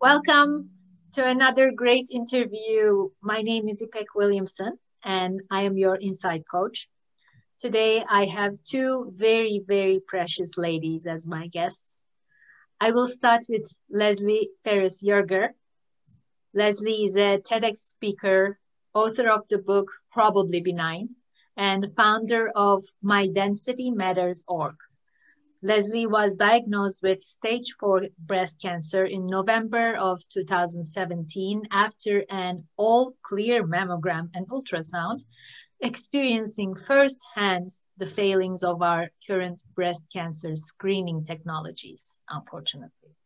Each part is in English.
Welcome to another great interview. My name is Ipek Williamson, and I am your inside Coach. Today, I have two very, very precious ladies as my guests. I will start with Leslie Ferris Yerger. Leslie is a TEDx speaker, author of the book Probably Benign, and founder of MyDensityMatters.org. Leslie was diagnosed with stage 4 breast cancer in November of 2017 after an all clear mammogram and ultrasound, experiencing firsthand the failings of our current breast cancer screening technologies, unfortunately.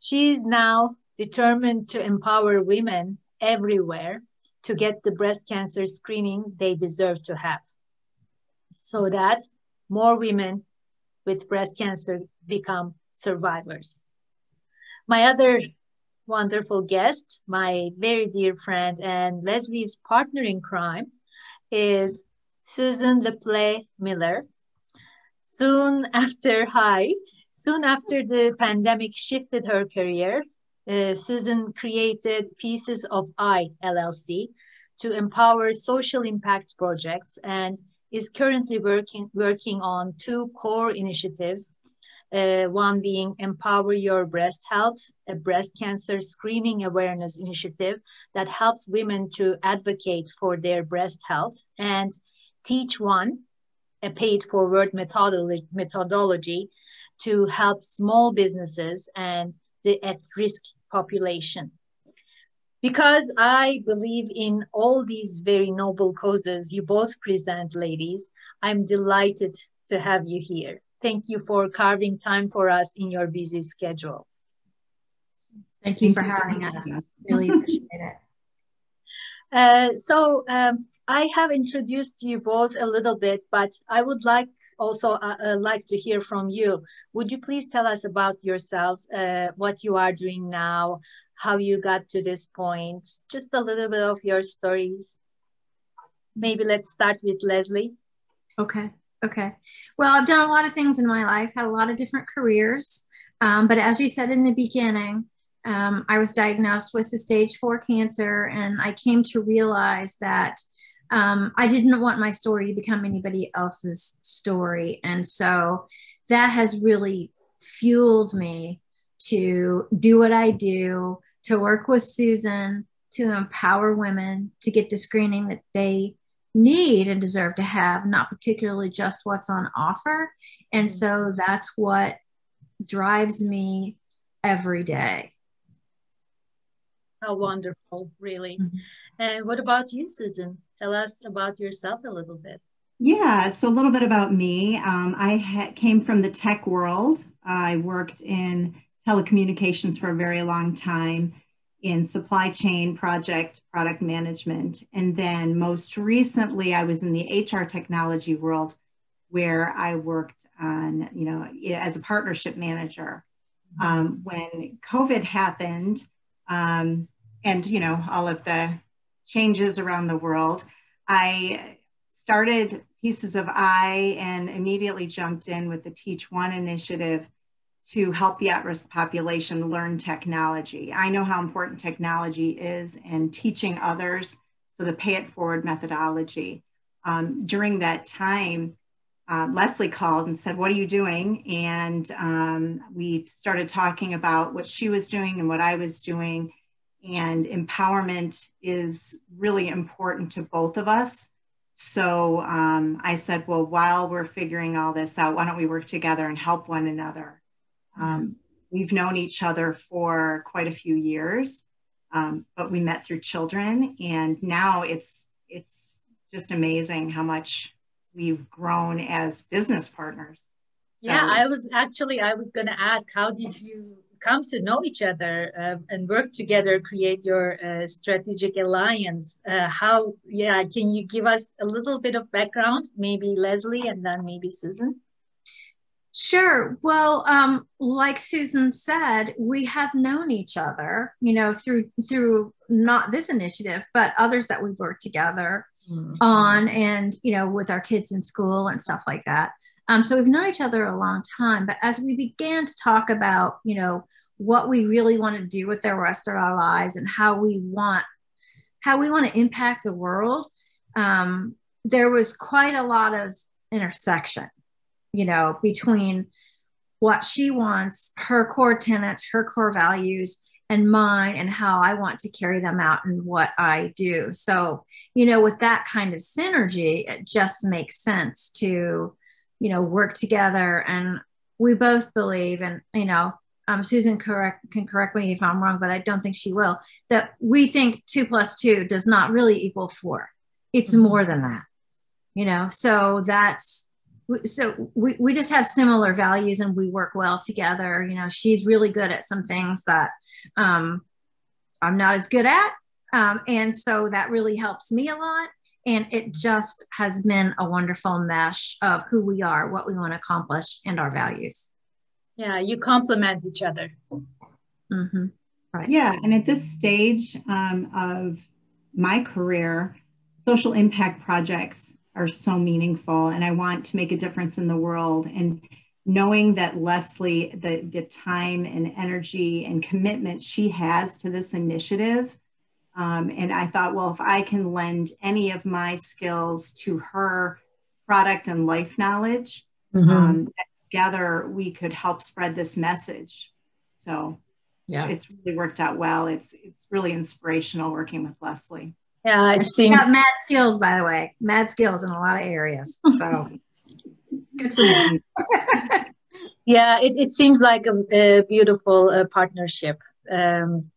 She is now determined to empower women everywhere to get the breast cancer screening they deserve to have so that more women with breast cancer become survivors. My other wonderful guest, my very dear friend and Leslie's partner in crime, is Susan LePlay Miller. Soon after, hi, soon after the pandemic shifted her career, uh, Susan created Pieces of I LLC to empower social impact projects and is currently working, working on two core initiatives. Uh, one being Empower Your Breast Health, a breast cancer screening awareness initiative that helps women to advocate for their breast health, and Teach One, a paid forward methodology, methodology to help small businesses and the at risk population because I believe in all these very noble causes you both present, ladies. I'm delighted to have you here. Thank you for carving time for us in your busy schedules. Thank you Thank for you having us. us. Really appreciate it. Uh, so um, I have introduced you both a little bit, but I would like also uh, uh, like to hear from you. Would you please tell us about yourselves, uh, what you are doing now, how you got to this point, just a little bit of your stories. Maybe let's start with Leslie. Okay. Okay. Well, I've done a lot of things in my life, had a lot of different careers. Um, but as you said in the beginning, um, I was diagnosed with the stage four cancer, and I came to realize that um, I didn't want my story to become anybody else's story. And so that has really fueled me to do what I do, to work with Susan, to empower women to get the screening that they need and deserve to have, not particularly just what's on offer. And so mm-hmm. that's what drives me every day. How wonderful, really. Mm-hmm. And what about you, Susan? Tell us about yourself a little bit. Yeah, so a little bit about me. Um, I ha- came from the tech world. I worked in telecommunications for a very long time in supply chain project product management. And then most recently, I was in the HR technology world where I worked on, you know, as a partnership manager. Um, when COVID happened, um, and, you know, all of the changes around the world, I started Pieces of I and immediately jumped in with the Teach One initiative to help the at-risk population learn technology. I know how important technology is in teaching others, so the pay it forward methodology. Um, during that time, uh, Leslie called and said, what are you doing? And um, we started talking about what she was doing and what I was doing. And empowerment is really important to both of us. So um, I said, well, while we're figuring all this out, why don't we work together and help one another? Um, we've known each other for quite a few years, um, but we met through children, and now it's it's just amazing how much we've grown as business partners. So yeah, I was actually I was going to ask, how did you come to know each other uh, and work together, create your uh, strategic alliance? Uh, how? Yeah, can you give us a little bit of background? Maybe Leslie, and then maybe Susan. Sure. Well, um, like Susan said, we have known each other, you know, through through not this initiative, but others that we've worked together mm-hmm. on, and you know, with our kids in school and stuff like that. Um, so we've known each other a long time. But as we began to talk about, you know, what we really want to do with the rest of our lives and how we want how we want to impact the world um, there was quite a lot of intersection you know between what she wants her core tenets her core values and mine and how I want to carry them out and what I do. So, you know, with that kind of synergy, it just makes sense to, you know, work together. And we both believe, and, you know, um, Susan correct, can correct me if I'm wrong, but I don't think she will, that we think two plus two does not really equal four. It's mm-hmm. more than that, you know, so that's so we, we just have similar values and we work well together. You know she's really good at some things that um, i'm not as good at. Um, and so that really helps me a lot. And it just has been a wonderful mesh of who we are what we want to accomplish and our values. Yeah you complement each other. Mm-hmm. right. Yeah and at this stage um, of my career social impact projects are so meaningful and I want to make a difference in the world. And knowing that Leslie, the, the time and energy and commitment she has to this initiative. Um, and I thought, well, if I can lend any of my skills to her product and life knowledge, mm-hmm. um, together we could help spread this message. So yeah, it's really worked out well. It's it's really inspirational working with Leslie. Yeah, it seems got mad skills, by the way, mad skills in a lot of areas. So good for you. yeah, it, it seems like a, a beautiful uh, partnership. Um,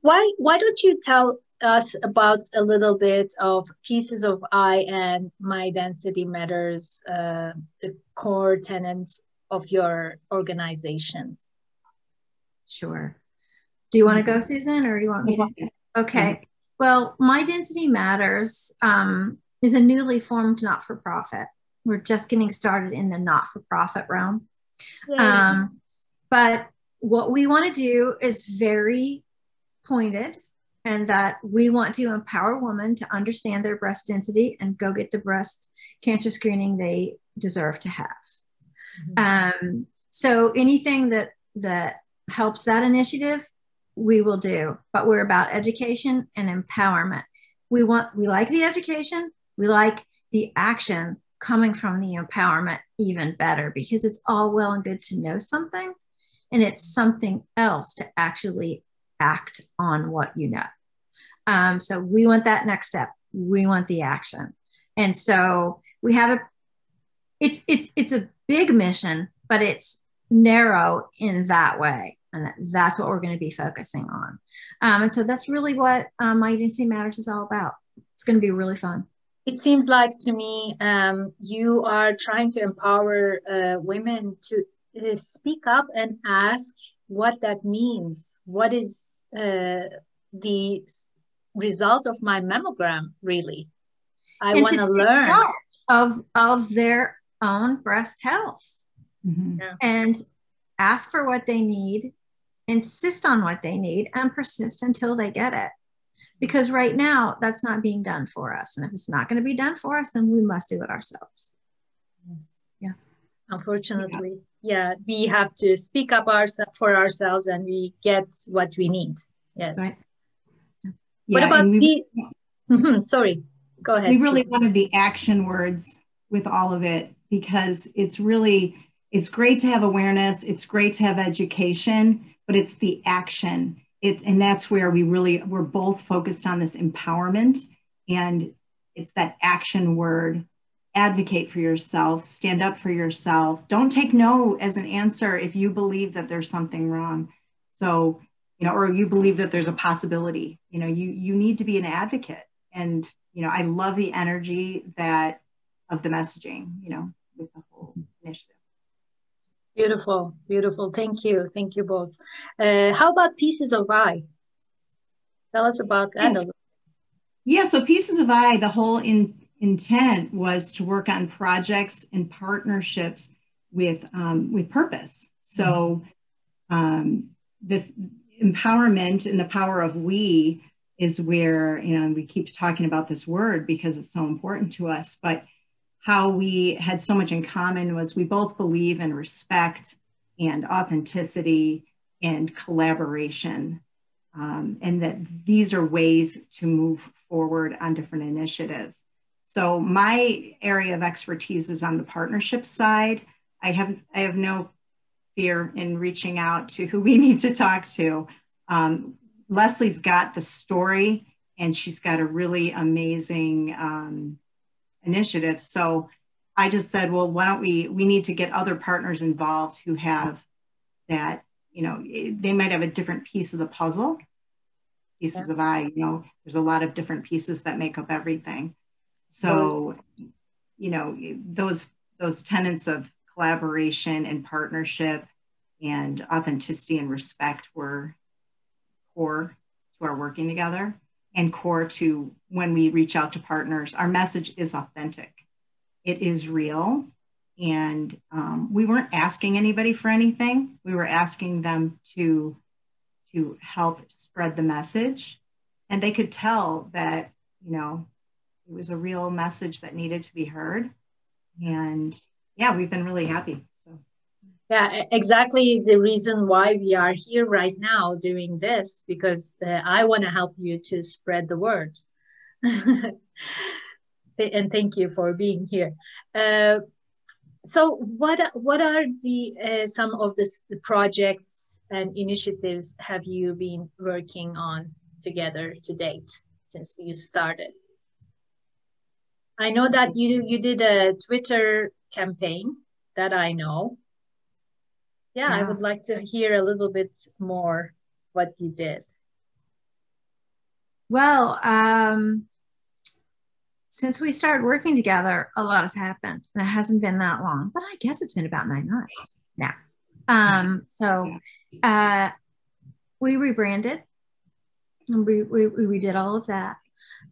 why why don't you tell us about a little bit of pieces of I and my density matters, uh, the core tenets of your organizations? Sure. Do you want to go, Susan, or you want me to? Okay. Well, My Density Matters um, is a newly formed not for profit. We're just getting started in the not for profit realm. Um, but what we want to do is very pointed and that we want to empower women to understand their breast density and go get the breast cancer screening they deserve to have. Mm-hmm. Um, so anything that that helps that initiative we will do, but we're about education and empowerment. We want, we like the education, we like the action coming from the empowerment even better because it's all well and good to know something and it's something else to actually act on what you know. Um, so we want that next step. We want the action. And so we have a it's it's it's a big mission, but it's narrow in that way and that's what we're going to be focusing on. Um, and so that's really what um, My Density Matters is all about. It's going to be really fun. It seems like to me um, you are trying to empower uh, women to uh, speak up and ask what that means. What is uh, the result of my mammogram, really? I want to learn of of their own breast health mm-hmm. yeah. and ask for what they need insist on what they need and persist until they get it because right now that's not being done for us and if it's not going to be done for us then we must do it ourselves yes. yeah unfortunately yeah. yeah. we have to speak up ourselves for ourselves and we get what we need yes right. yeah. what about we, the mm-hmm, sorry go ahead we really wanted the action words with all of it because it's really it's great to have awareness. It's great to have education but it's the action. It, and that's where we really we're both focused on this empowerment and it's that action word. Advocate for yourself. Stand up for yourself. Don't take no as an answer if you believe that there's something wrong. So you know or you believe that there's a possibility. You know you you need to be an advocate. And you know i love the energy that of the messaging you know with the whole initiative Beautiful, beautiful. Thank you. Thank you both. Uh, how about Pieces of I? Tell us about that. Yes. Yeah, so Pieces of I, the whole in, intent was to work on projects and partnerships with, um, with purpose. So um, the empowerment and the power of we is where, you know, we keep talking about this word because it's so important to us, but how we had so much in common was we both believe in respect and authenticity and collaboration. Um, and that these are ways to move forward on different initiatives. So my area of expertise is on the partnership side. I have I have no fear in reaching out to who we need to talk to. Um, Leslie's got the story, and she's got a really amazing um, initiative. So I just said, well, why don't we? We need to get other partners involved who have that. You know, they might have a different piece of the puzzle. Pieces yeah. of I, you know, there's a lot of different pieces that make up everything. So, you know, those those tenets of collaboration and partnership and authenticity and respect were core to our working together and core to when we reach out to partners. Our message is authentic, it is real. And um, we weren't asking anybody for anything. We were asking them to, to help spread the message. And they could tell that, you know, it was a real message that needed to be heard. And yeah, we've been really happy. Yeah, exactly the reason why we are here right now doing this because uh, I want to help you to spread the word. and thank you for being here. Uh, so, what what are the uh, some of the, the projects and initiatives have you been working on together to date since you started? I know that you you did a Twitter campaign that I know. Yeah, yeah, I would like to hear a little bit more what you did. Well, um, since we started working together, a lot has happened, and it hasn't been that long. But I guess it's been about nine months now. Um, so uh, we rebranded, and we, we we did all of that.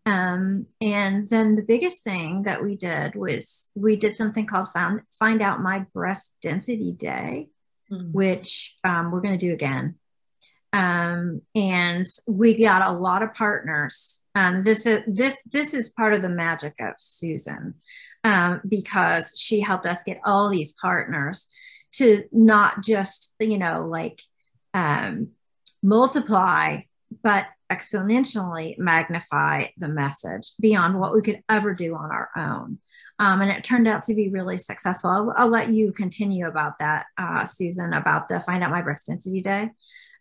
Um, and then the biggest thing that we did was we did something called Find, Find Out My Breast Density Day, mm-hmm. which um, we're going to do again. Um, and we got a lot of partners. Um, this is this this is part of the magic of Susan um, because she helped us get all these partners to not just you know like um, multiply, but exponentially magnify the message beyond what we could ever do on our own. Um, and it turned out to be really successful. I'll, I'll let you continue about that, uh, Susan, about the Find Out My Breast Density Day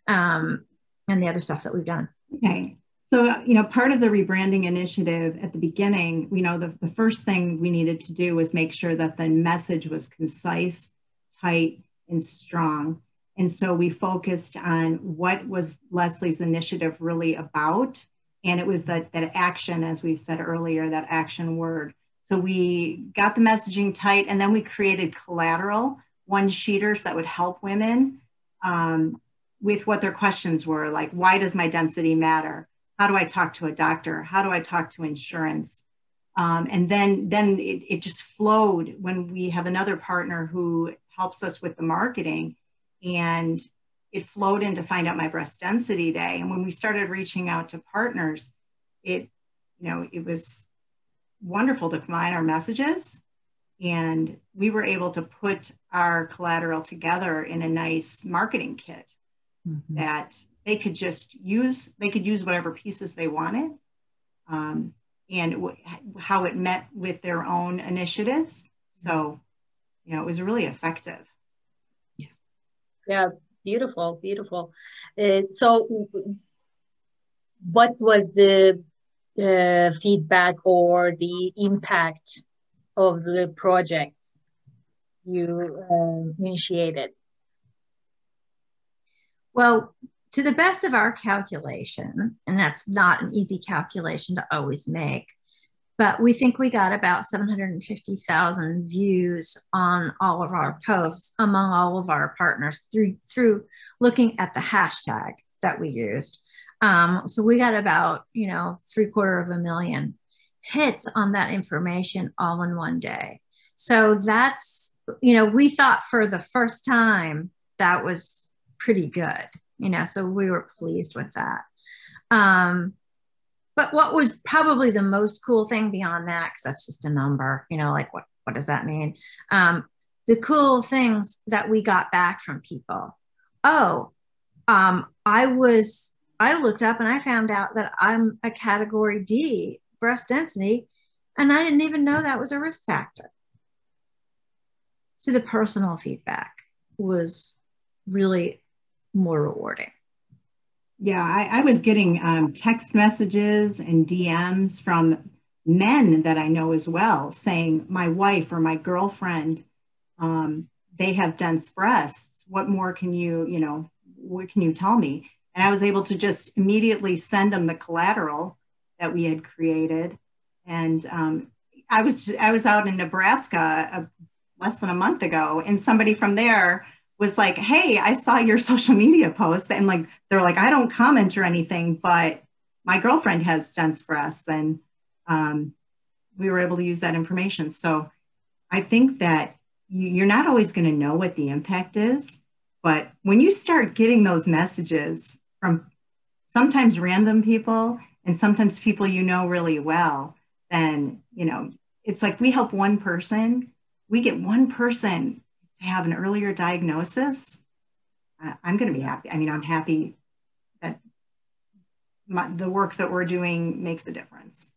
um, and the other stuff that we've done. Okay. So, you know, part of the rebranding initiative at the beginning, you know, the, the first thing we needed to do was make sure that the message was concise, tight, and strong. And so we focused on what was Leslie's initiative really about. And it was that, that action, as we said earlier, that action word. So we got the messaging tight and then we created collateral, one sheeters that would help women um, with what their questions were like, why does my density matter? How do I talk to a doctor? How do I talk to insurance? Um, and then, then it, it just flowed when we have another partner who helps us with the marketing and it flowed in to find out my breast density day and when we started reaching out to partners it you know it was wonderful to combine our messages and we were able to put our collateral together in a nice marketing kit mm-hmm. that they could just use they could use whatever pieces they wanted um, and w- how it met with their own initiatives. So you know it was really effective. Yeah. Yeah beautiful beautiful. Uh, so what was the uh, feedback or the impact of the projects you uh, initiated well to the best of our calculation and that's not an easy calculation to always make but we think we got about 750,000 views on all of our posts among all of our partners through through looking at the hashtag that we used. Um, so we got about you know three quarter of a million hits on that information all in one day. So that's you know we thought for the first time that was pretty good. You know, so we were pleased with that. Um, but what was probably the most cool thing beyond that, because that's just a number, you know, like what, what does that mean? Um, the cool things that we got back from people. Oh, um, I was, I looked up and I found out that I'm a category D breast density, and I didn't even know that was a risk factor. So the personal feedback was really more rewarding. Yeah, I, I was getting um, text messages and DMs from men that I know as well saying, my wife or my girlfriend, um, they have dense breasts. What more can you, you know, what can you tell me? And I was able to just immediately send them the collateral that we had created. And um, I was I was out in Nebraska uh, less than a month ago, and somebody from there was like, "Hey, I saw your social media post," and like they're like, "I don't comment or anything, but my girlfriend has dense breasts," and um, we were able to use that information. So I think that you're not always going to know what the impact is, but when you start getting those messages from sometimes random people and sometimes people you know really well, then, you know, it's like we help one person, we get one person to have an earlier diagnosis. Uh, I'm going to be happy. I mean, I'm happy that my, the work that we're doing makes a difference.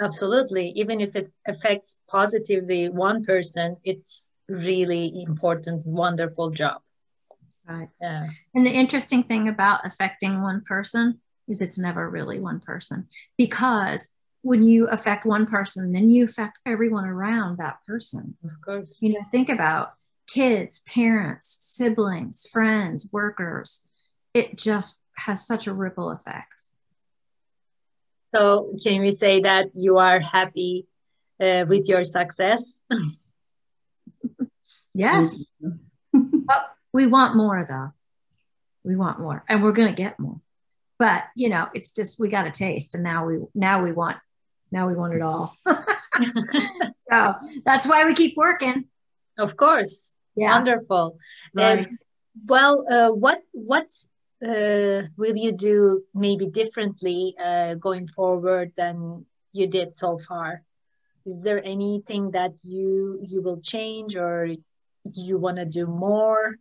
Absolutely. Even if it affects positively one person, it's really important, wonderful job. Right. Yeah. And the interesting thing about affecting one person is it's never really one person because when you affect one person, then you affect everyone around that person. Of course. You know, think about kids, parents, siblings, friends, workers. It just has such a ripple effect. So, can we say that you are happy uh, with your success? yes. but we want more, though. We want more, and we're going to get more. But you know, it's just we got a taste, and now we now we want now we want it all. so that's why we keep working. Of course. Yeah. Wonderful. Right. well, uh, what what's uh, will you do maybe differently uh, going forward than you did so far? Is there anything that you you will change or you want to do more?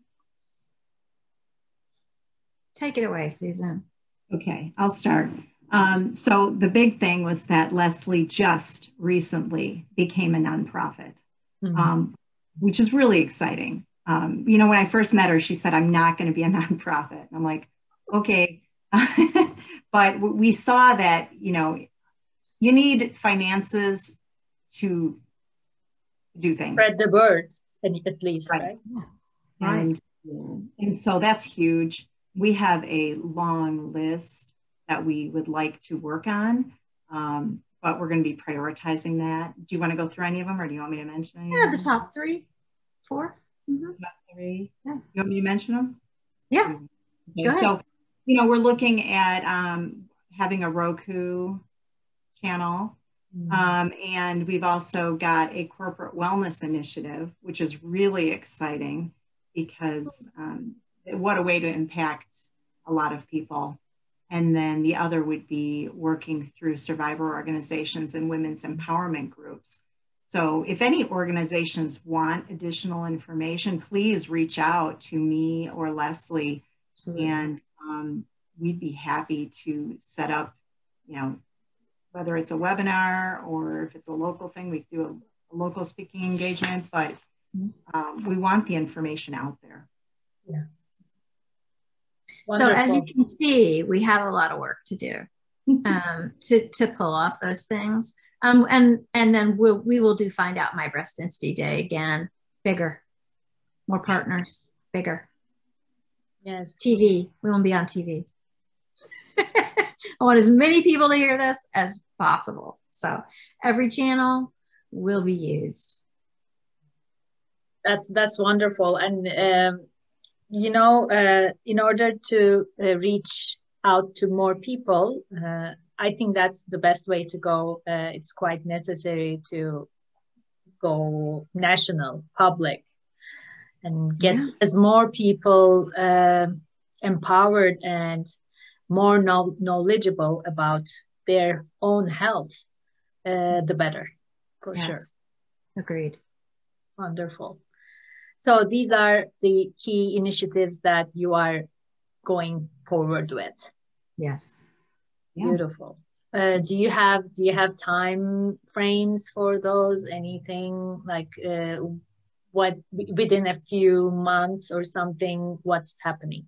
Take it away, Susan. Okay, I'll start. Um, so the big thing was that Leslie just recently became a nonprofit, mm-hmm. um, which is really exciting. Um, you know, when I first met her, she said, I'm not going to be a nonprofit. I'm like, okay. but we saw that, you know, you need finances to do things. Spread the word, at least, right? right? Yeah. And, and so that's huge. We have a long list that we would like to work on. Um, but we're going to be prioritizing that. Do you want to go through any of them or do you want me to mention any? Yeah, the top three, 4 mm-hmm. Top three. Yeah. You want me to mention them? Yeah. Okay, so, you know, we're looking at um, having a Roku channel. Mm-hmm. Um, and we've also got a corporate wellness initiative, which is really exciting because um, what a way to impact a lot of people. And then the other would be working through survivor organizations and women's empowerment groups. So if any organizations want additional information, please reach out to me or Leslie, Absolutely. and um, we'd be happy to set up, you know, whether it's a webinar or if it's a local thing, we do a, a local speaking engagement, but mm-hmm. um, we want the information out there. Yeah. Wonderful. So as you can see, we have a lot of work to do um, to to pull off those things. Um, and and then we'll we will do find out my breast density day again, bigger, more partners, bigger. Yes. TV. We won't be on TV. I want as many people to hear this as possible. So every channel will be used. That's that's wonderful, and um, you know, uh, in order to uh, reach out to more people, uh, I think that's the best way to go. Uh, it's quite necessary to go national, public, and get yeah. as more people uh, empowered and more no- knowledgeable about their own health, uh, the better, for yes. sure. Agreed. Wonderful. So these are the key initiatives that you are going forward with. Yes. Yeah. Beautiful. Uh, do you have do you have time frames for those? Anything like uh, what within a few months or something? What's happening?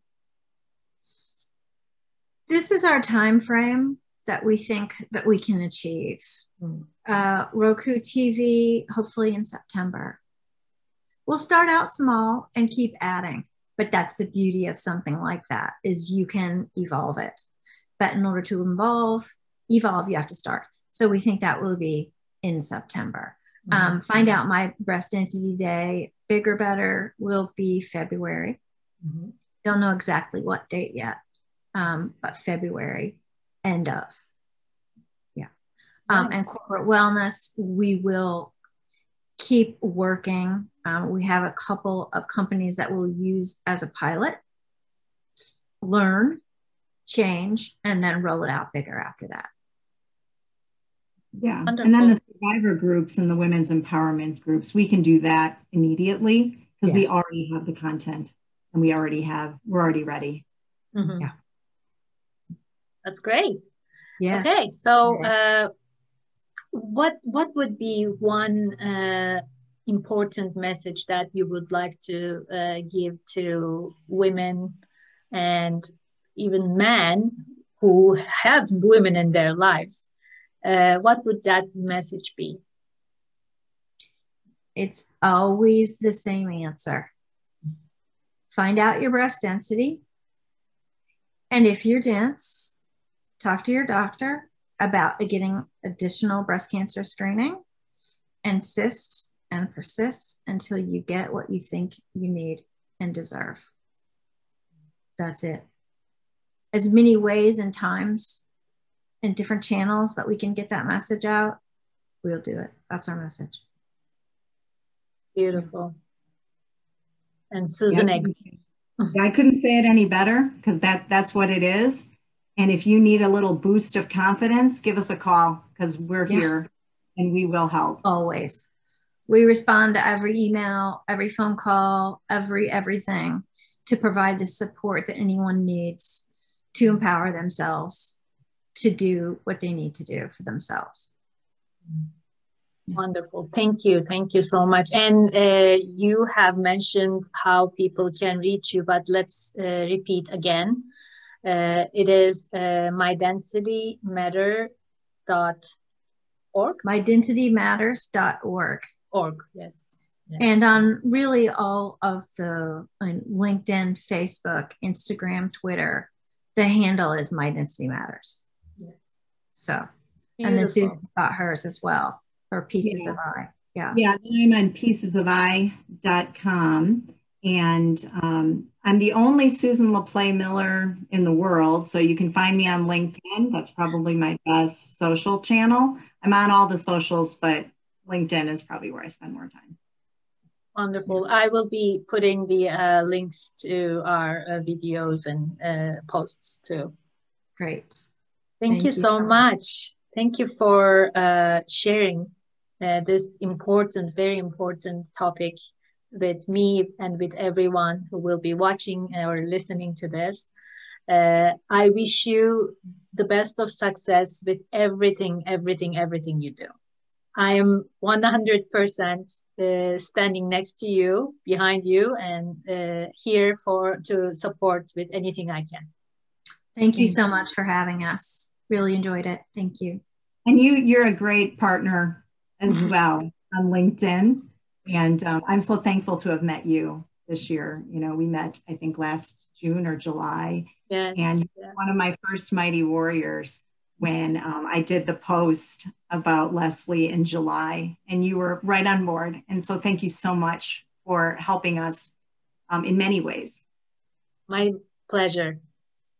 This is our time frame that we think that we can achieve. Mm. Uh, Roku TV, hopefully in September. We'll start out small and keep adding, but that's the beauty of something like that is you can evolve it. But in order to evolve, evolve, you have to start. So we think that will be in September. Mm-hmm. Um, find out my breast density day, bigger, better, will be February. Mm-hmm. Don't know exactly what date yet, um, but February, end of. Yeah. Um, and corporate wellness, we will keep working. Um, we have a couple of companies that we'll use as a pilot, learn, change, and then roll it out bigger after that. Yeah. Wonderful. And then the survivor groups and the women's empowerment groups, we can do that immediately because yes. we already have the content and we already have, we're already ready. Mm-hmm. Yeah. That's great. Yeah. Okay. So, uh, what what would be one uh, important message that you would like to uh, give to women and even men who have women in their lives uh, what would that message be? It's always the same answer. Find out your breast density. And if you're dense, talk to your doctor about getting additional breast cancer screening. Insist and persist until you get what you think you need and deserve. That's it. As many ways and times and different channels that we can get that message out, we'll do it. That's our message. Beautiful. And Susan yeah, I couldn't say it any better because that that's what it is. And if you need a little boost of confidence, give us a call because we're yeah. here and we will help. Always. We respond to every email, every phone call, every everything to provide the support that anyone needs to empower themselves to do what they need to do for themselves. Wonderful. Thank you. Thank you so much. And uh, you have mentioned how people can reach you, but let's uh, repeat again. Uh, it is uh, mydensitymatter.org. Mydensitymatters.org. Org, yes. yes. And on really all of the LinkedIn, Facebook, Instagram, Twitter, the handle is My Density Matters. Yes. So, Beautiful. and then Susan's got hers as well, or Pieces yeah. of I. Yeah. Yeah. I'm on piecesofi.com. And um, I'm the only Susan LaPlay Miller in the world. So you can find me on LinkedIn. That's probably my best social channel. I'm on all the socials, but LinkedIn is probably where I spend more time. Wonderful. I will be putting the uh, links to our uh, videos and uh, posts too. Great. Thank, Thank you, you, so much. Thank you for uh, sharing uh, this important, very important topic with me and with everyone who will be watching or listening to this. Uh, I wish you the best of success with everything, everything, everything you do. I am 100% uh, standing next to you, behind you, and uh, here for to support with anything I can. Thank you so much for having us. Really enjoyed it. Thank you. And you, you're a great partner as well on LinkedIn. And um, I'm so thankful to have met you this year. You know, we met, I think, last June or July. Yes. And yeah. one of my first Mighty Warriors when um, I did the post about Leslie in July, and you were right on board. And so, thank you so much for helping us um, in many ways. My pleasure.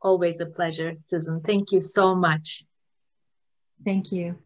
Always a pleasure, Susan. Thank you so much. Thank you.